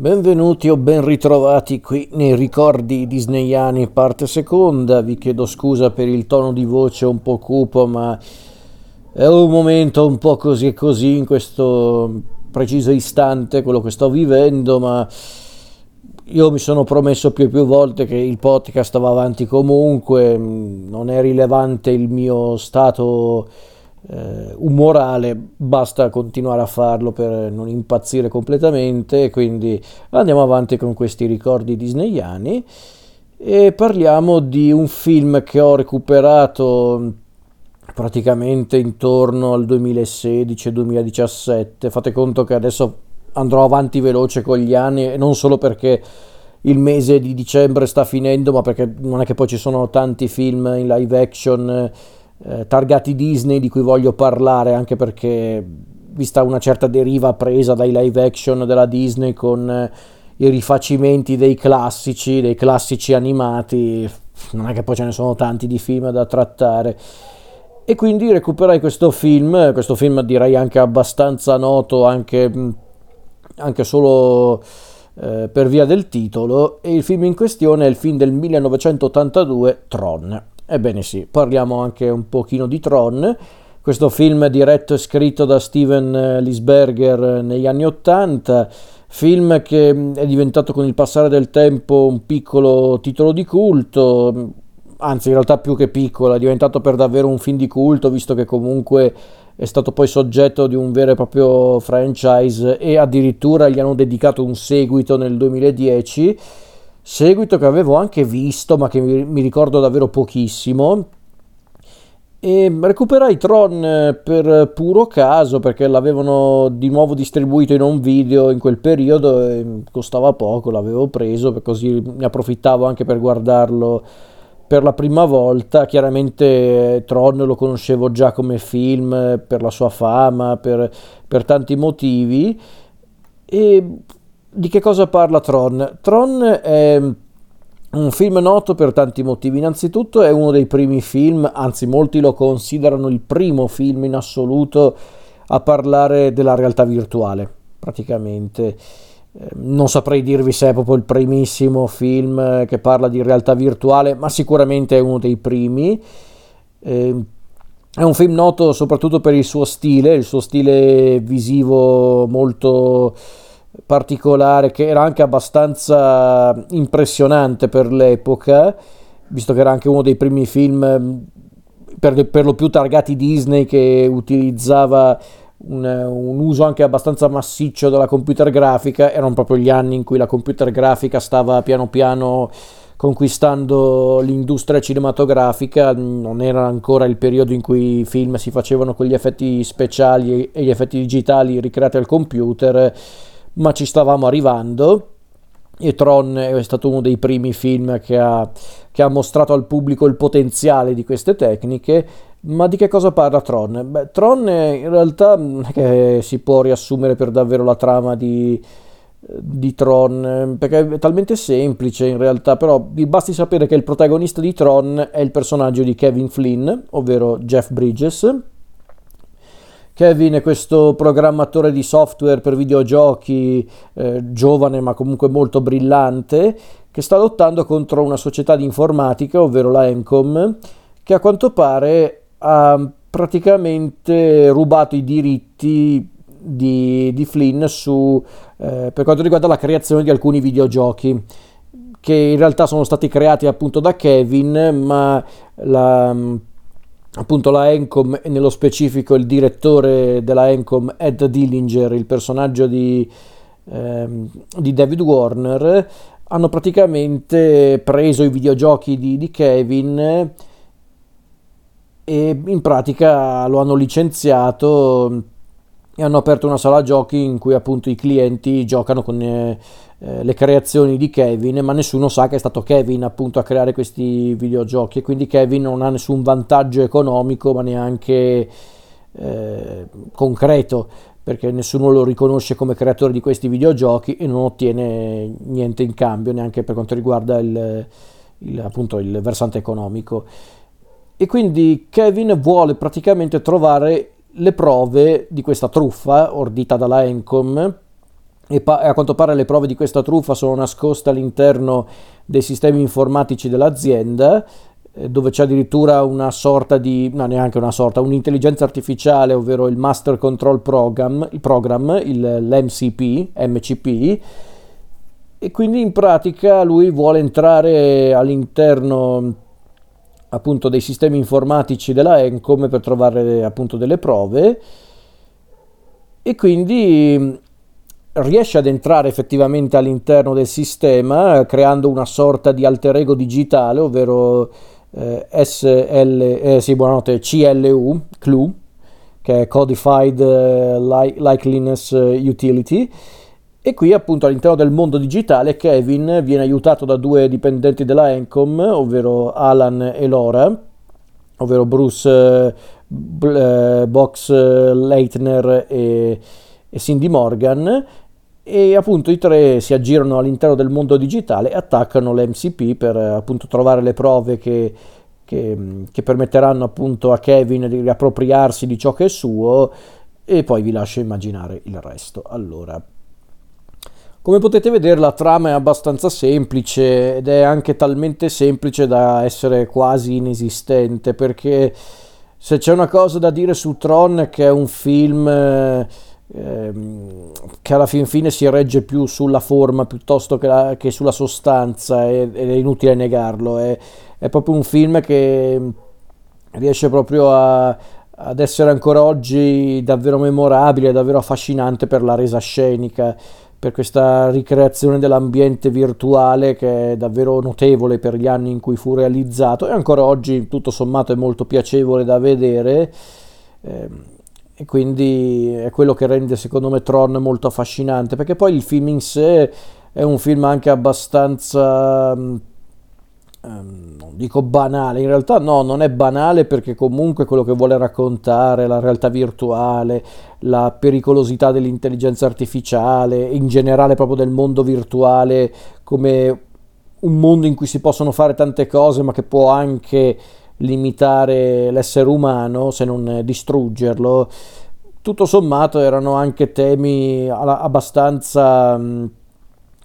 Benvenuti o ben ritrovati qui nei ricordi disneyani parte seconda. Vi chiedo scusa per il tono di voce un po' cupo, ma è un momento un po' così e così in questo preciso istante, quello che sto vivendo, ma io mi sono promesso più e più volte che il podcast va avanti comunque, non è rilevante il mio stato eh, umorale, basta continuare a farlo per non impazzire completamente, quindi andiamo avanti con questi ricordi disneyani e parliamo di un film che ho recuperato praticamente intorno al 2016-2017. Fate conto che adesso andrò avanti veloce con gli anni e non solo perché il mese di dicembre sta finendo, ma perché non è che poi ci sono tanti film in live action eh, targati Disney di cui voglio parlare, anche perché vista una certa deriva presa dai live action della Disney con eh, i rifacimenti dei classici, dei classici animati, non è che poi ce ne sono tanti di film da trattare. E quindi recuperai questo film, questo film direi anche abbastanza noto, anche, anche solo eh, per via del titolo, e il film in questione è il film del 1982, Tron. Ebbene sì, parliamo anche un pochino di Tron, questo film diretto e scritto da Steven Lisberger negli anni Ottanta, film che è diventato con il passare del tempo un piccolo titolo di culto, anzi in realtà più che piccolo, è diventato per davvero un film di culto, visto che comunque è stato poi soggetto di un vero e proprio franchise e addirittura gli hanno dedicato un seguito nel 2010 seguito che avevo anche visto ma che mi, ricordo davvero pochissimo e recuperai Tron eh, per puro caso perché l'avevano di nuovo distribuito in un video in quel periodo e costava poco, l'avevo preso così ne approfittavo anche per guardarlo per la prima volta. Chiaramente Tron lo conoscevo già come film per la sua fama, per, per tanti motivi e di che cosa parla Tron? Tron è un film noto per tanti motivi. Innanzitutto è uno dei primi film, anzi molti lo considerano il primo film in assoluto a parlare della realtà virtuale, praticamente. Ehm, non saprei dirvi se è proprio il primissimo film che parla di realtà virtuale, ma sicuramente è uno dei primi. Ehm, è un film noto soprattutto per il suo stile, il suo stile visivo molto particolare che era anche abbastanza impressionante per l'epoca, visto che era anche uno dei primi film per, per lo più targati Disney che utilizzava un, un, uso anche abbastanza massiccio della computer grafica, erano proprio gli anni in cui la computer grafica stava piano piano conquistando l'industria cinematografica, non era ancora il periodo in cui i film si facevano con gli effetti speciali e gli effetti digitali ricreati al computer, ma ci stavamo arrivando e Tron è stato uno dei primi film che ha, che ha, mostrato al pubblico il potenziale di queste tecniche. Ma di che cosa parla Tron? Beh, Tron in realtà che si può riassumere per davvero la trama di, di Tron, perché è talmente semplice in realtà, però basti sapere che il protagonista di Tron è il personaggio di Kevin Flynn, ovvero Jeff Bridges, Kevin è questo programmatore di software per videogiochi, eh, giovane ma comunque molto brillante, che sta lottando contro una società di informatica, ovvero la Encom, che a quanto pare ha praticamente rubato i diritti di, di Flynn su, eh, per quanto riguarda la creazione di alcuni videogiochi che in realtà sono stati creati appunto da Kevin, ma la, appunto la Encom e nello specifico il direttore della Encom Ed Dillinger, il personaggio di, ehm, di David Warner, hanno praticamente preso i videogiochi di, di Kevin e in pratica lo hanno licenziato e hanno aperto una sala giochi in cui appunto i clienti giocano con eh, eh, le creazioni di Kevin, ma nessuno sa che è stato Kevin appunto a creare questi videogiochi e quindi Kevin non ha nessun vantaggio economico ma neanche eh, concreto perché nessuno lo riconosce come creatore di questi videogiochi e non ottiene niente in cambio neanche per quanto riguarda il, il, appunto, il versante economico. E quindi Kevin vuole praticamente trovare le prove di questa truffa ordita dalla Encom. E pa- a quanto pare le prove di questa truffa sono nascoste all'interno dei sistemi informatici dell'azienda eh, dove c'è addirittura una sorta di, no neanche una sorta, un'intelligenza artificiale, ovvero il Master Control Program, il program, il, l'MCP, MCP, e quindi in pratica lui vuole entrare all'interno appunto dei sistemi informatici della Encom per trovare appunto delle prove e quindi riesce ad entrare effettivamente all'interno del sistema creando una sorta di alter ego digitale, ovvero eh, SL, eh, sì, buonanotte, CLU, CLU, che è Codified eh, Likeliness Utility. E qui appunto all'interno del mondo digitale Kevin viene aiutato da due dipendenti della Encom, ovvero Alan e Laura, ovvero Bruce eh, Box Leitner e, e Cindy Morgan, e appunto i tre si aggirano all'interno del mondo digitale e attaccano l'MCP per appunto trovare le prove che, che, che, permetteranno appunto a Kevin di riappropriarsi di ciò che è suo e poi vi lascio immaginare il resto. Allora, come potete vedere la trama è abbastanza semplice ed è anche talmente semplice da essere quasi inesistente perché se c'è una cosa da dire su Tron che è un film... Eh, che alla fin fine si regge più sulla forma piuttosto che, la, che sulla sostanza ed è inutile negarlo. È, è, proprio un film che riesce proprio a, ad essere ancora oggi davvero memorabile davvero affascinante per la resa scenica per questa ricreazione dell'ambiente virtuale che è davvero notevole per gli anni in cui fu realizzato. E ancora oggi tutto sommato è molto piacevole da vedere. Eh, e quindi è quello che rende secondo me Tron molto affascinante perché poi il film in sé è un film anche abbastanza um, non dico banale in realtà no non è banale perché comunque quello che vuole raccontare la realtà virtuale la pericolosità dell'intelligenza artificiale in generale proprio del mondo virtuale come un mondo in cui si possono fare tante cose ma che può anche limitare l'essere umano se non distruggerlo. Tutto sommato erano anche temi abbastanza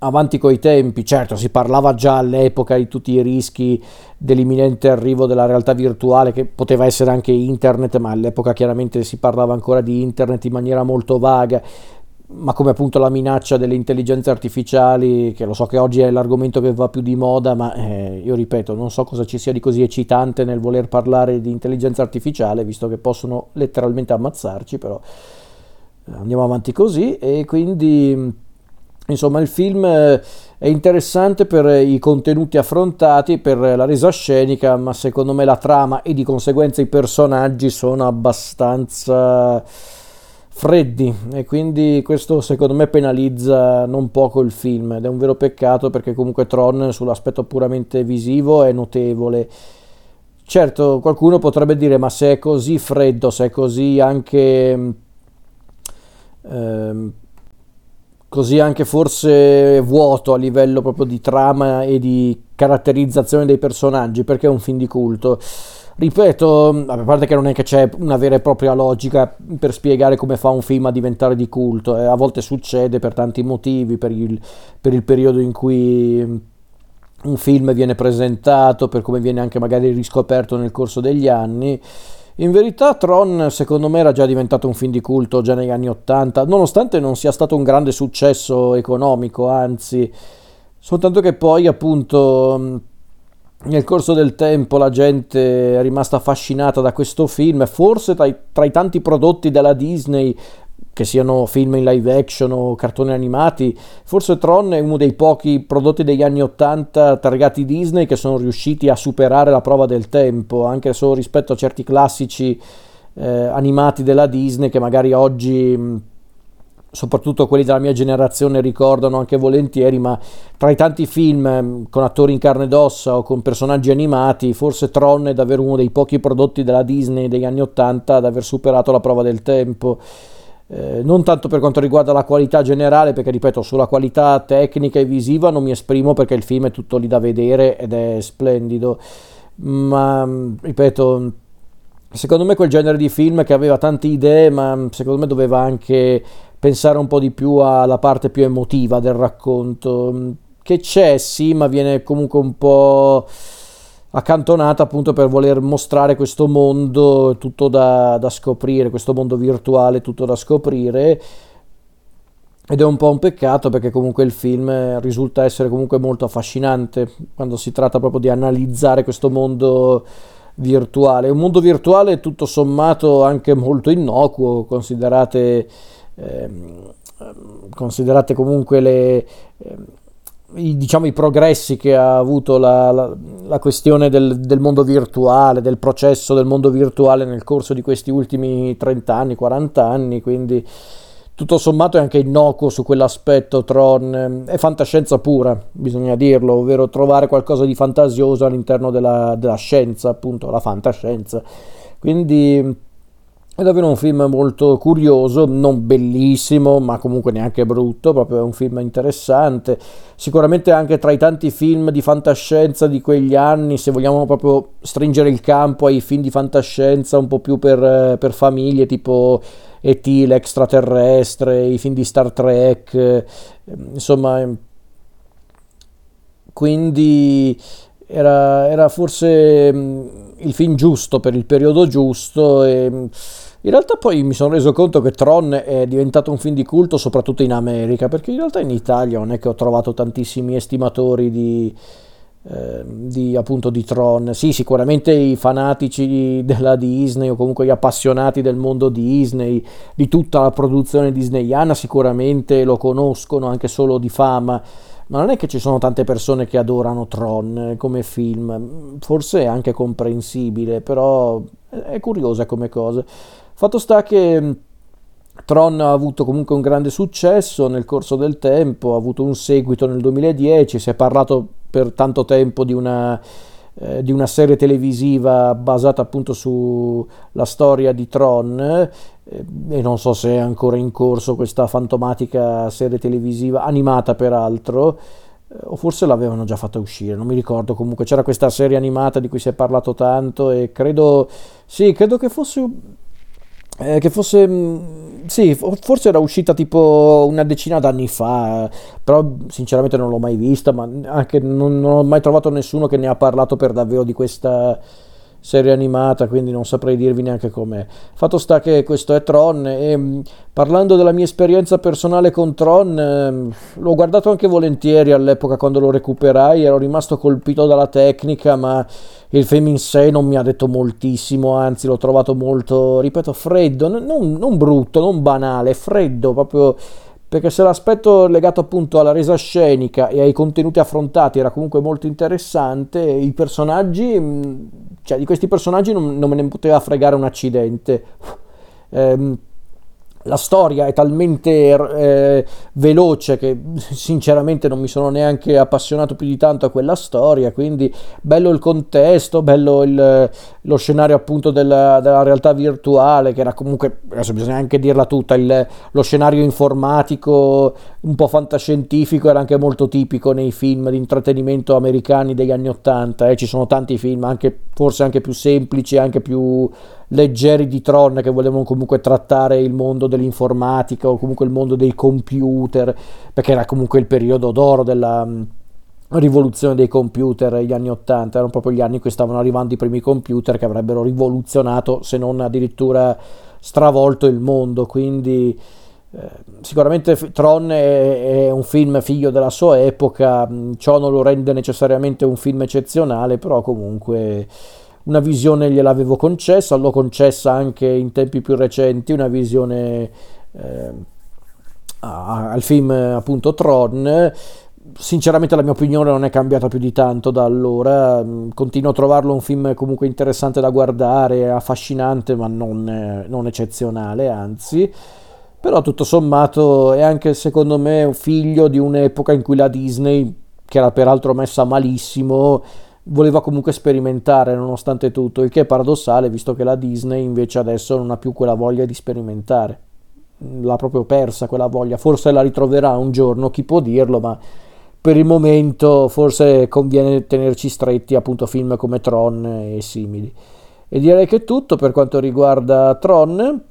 avanti coi tempi. Certo, si parlava già all'epoca di tutti i rischi dell'imminente arrivo della realtà virtuale, che poteva essere anche internet, ma all'epoca chiaramente si parlava ancora di internet in maniera molto vaga ma come appunto la minaccia delle intelligenze artificiali, che lo so che oggi è l'argomento che va più di moda, ma eh, io ripeto, non so cosa ci sia di così eccitante nel voler parlare di intelligenza artificiale, visto che possono letteralmente ammazzarci, però eh, andiamo avanti così e quindi insomma il film eh, è interessante per i contenuti affrontati, per la resa scenica, ma secondo me la trama e di conseguenza i personaggi sono abbastanza freddi e quindi questo secondo me penalizza non poco il film ed è un vero peccato perché comunque Tron sull'aspetto puramente visivo è notevole. Certo, qualcuno potrebbe dire ma se è così freddo, se è così anche ehm, così anche forse vuoto a livello proprio di trama e di caratterizzazione dei personaggi, perché è un film di culto ripeto, a parte che non è che c'è una vera e propria logica per spiegare come fa un film a diventare di culto, eh, a volte succede per tanti motivi, per il, per il periodo in cui un film viene presentato, per come viene anche magari riscoperto nel corso degli anni. In verità Tron secondo me era già diventato un film di culto già negli anni Ottanta, nonostante non sia stato un grande successo economico, anzi, soltanto che poi appunto nel corso del tempo la gente è rimasta affascinata da questo film, forse tra i, tra i, tanti prodotti della Disney, che siano film in live action o cartoni animati, forse Tron è uno dei pochi prodotti degli anni 80 targati Disney che sono riusciti a superare la prova del tempo, anche solo rispetto a certi classici eh, animati della Disney che magari oggi soprattutto quelli della mia generazione ricordano anche volentieri, ma tra i tanti film con attori in carne ed ossa o con personaggi animati, forse Tron è davvero uno dei pochi prodotti della Disney degli anni Ottanta ad aver superato la prova del tempo. Eh, non tanto per quanto riguarda la qualità generale, perché ripeto, sulla qualità tecnica e visiva non mi esprimo perché il film è tutto lì da vedere ed è splendido, ma ripeto, secondo me quel genere di film che aveva tante idee, ma secondo me doveva anche pensare un po' di più alla parte più emotiva del racconto, che c'è sì, ma viene comunque un po' accantonata appunto per voler mostrare questo mondo tutto da, da scoprire, questo mondo virtuale tutto da scoprire ed è un po' un peccato perché comunque il film risulta essere comunque molto affascinante quando si tratta proprio di analizzare questo mondo virtuale. Un mondo virtuale tutto sommato anche molto innocuo, considerate, ehm, considerate comunque le, ehm, i, diciamo, i progressi che ha avuto la, la, la questione del, del, mondo virtuale, del processo del mondo virtuale nel corso di questi ultimi 30 anni, 40 anni, quindi tutto sommato è anche innocuo su quell'aspetto Tron, è fantascienza pura, bisogna dirlo, ovvero trovare qualcosa di fantasioso all'interno della, della scienza, appunto la fantascienza. Quindi è davvero un film molto curioso, non bellissimo, ma comunque neanche brutto, proprio è un film interessante. Sicuramente anche tra i tanti film di fantascienza di quegli anni, se vogliamo proprio stringere il campo ai film di fantascienza un po' più per, per famiglie, tipo e.T. l'extraterrestre, i film di Star Trek, eh, insomma, quindi era, era forse mm, il film giusto per il periodo giusto e mm, in realtà poi mi sono reso conto che Tron è diventato un film di culto soprattutto in America, perché in realtà in Italia non è che ho trovato tantissimi estimatori di, Ehm, di, appunto di Tron. Sì, sicuramente i fanatici della Disney o comunque gli appassionati del mondo Disney, di tutta la produzione disneyana, sicuramente lo conoscono anche solo di fama. Ma non è che ci sono tante persone che adorano Tron come film, forse è anche comprensibile, però è curiosa come cosa. Fatto sta che Tron ha avuto comunque un grande successo nel corso del tempo, ha avuto un seguito nel 2010, si è parlato per tanto tempo di una, eh, di una serie televisiva basata appunto sulla storia di Tron eh, e non so se è ancora in corso questa fantomatica serie televisiva, animata peraltro, eh, o forse l'avevano già fatta uscire, non mi ricordo, comunque c'era questa serie animata di cui si è parlato tanto e credo, sì, credo che fosse eh, che fosse, mm, sì, forse era uscita tipo una decina d'anni fa, però sinceramente non l'ho mai vista, ma anche non, non ho mai trovato nessuno che ne ha parlato per davvero di questa serie animata, quindi non saprei dirvi neanche com'è. Fatto sta che questo è Tron e mm, parlando della mia esperienza personale con Tron, eh, l'ho guardato anche volentieri all'epoca quando lo recuperai, ero rimasto colpito dalla tecnica, ma il film in sé non mi ha detto moltissimo, anzi l'ho trovato molto, ripeto, freddo, non, non brutto, non banale, freddo, proprio perché se l'aspetto legato appunto alla resa scenica e ai contenuti affrontati era comunque molto interessante, i personaggi, mm, cioè di questi personaggi non, non me ne poteva fregare un accidente. Eh, la storia è talmente eh, veloce che sinceramente non mi sono neanche appassionato più di tanto a quella storia, quindi bello il contesto, bello il, lo scenario appunto della, della, realtà virtuale, che era comunque, adesso bisogna anche dirla tutta, il, lo scenario informatico un po' fantascientifico era anche molto tipico nei film di intrattenimento americani degli anni Ottanta, eh. ci sono tanti film, anche, forse anche più semplici, anche più leggeri di Tron che volevano comunque trattare il mondo dell'informatica o comunque il mondo dei computer, perché era comunque il periodo d'oro della mm, rivoluzione dei computer gli anni 80 erano proprio gli anni in cui stavano arrivando i primi computer che avrebbero rivoluzionato se non addirittura stravolto il mondo. Quindi eh, sicuramente Tron è, è, un film figlio della sua epoca mm, ciò non lo rende necessariamente un film eccezionale però comunque una visione gliel'avevo concessa, l'ho concessa anche in tempi più recenti, una visione eh, al film appunto Tron. Sinceramente la mia opinione non è cambiata più di tanto da allora, continuo a trovarlo un film comunque interessante da guardare, affascinante ma non, non eccezionale, anzi però tutto sommato è anche secondo me figlio di un'epoca in cui la Disney, che era peraltro messa malissimo, voleva comunque sperimentare nonostante tutto, il che è paradossale visto che la Disney invece adesso non ha più quella voglia di sperimentare. L'ha proprio persa quella voglia, forse la ritroverà un giorno, chi può dirlo, ma per il momento forse conviene tenerci stretti appunto film come Tron e simili. E direi che è tutto per quanto riguarda Tron.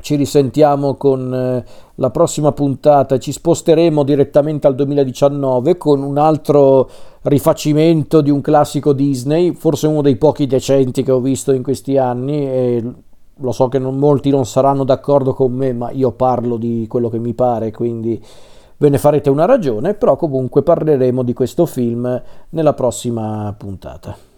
Ci risentiamo con eh, la prossima puntata, ci sposteremo direttamente al 2019 con un altro rifacimento di un classico Disney, forse uno dei pochi decenti che ho visto in questi anni e lo so che non, molti non saranno d'accordo con me, ma io parlo di quello che mi pare, quindi ve ne farete una ragione, però comunque parleremo di questo film nella prossima puntata.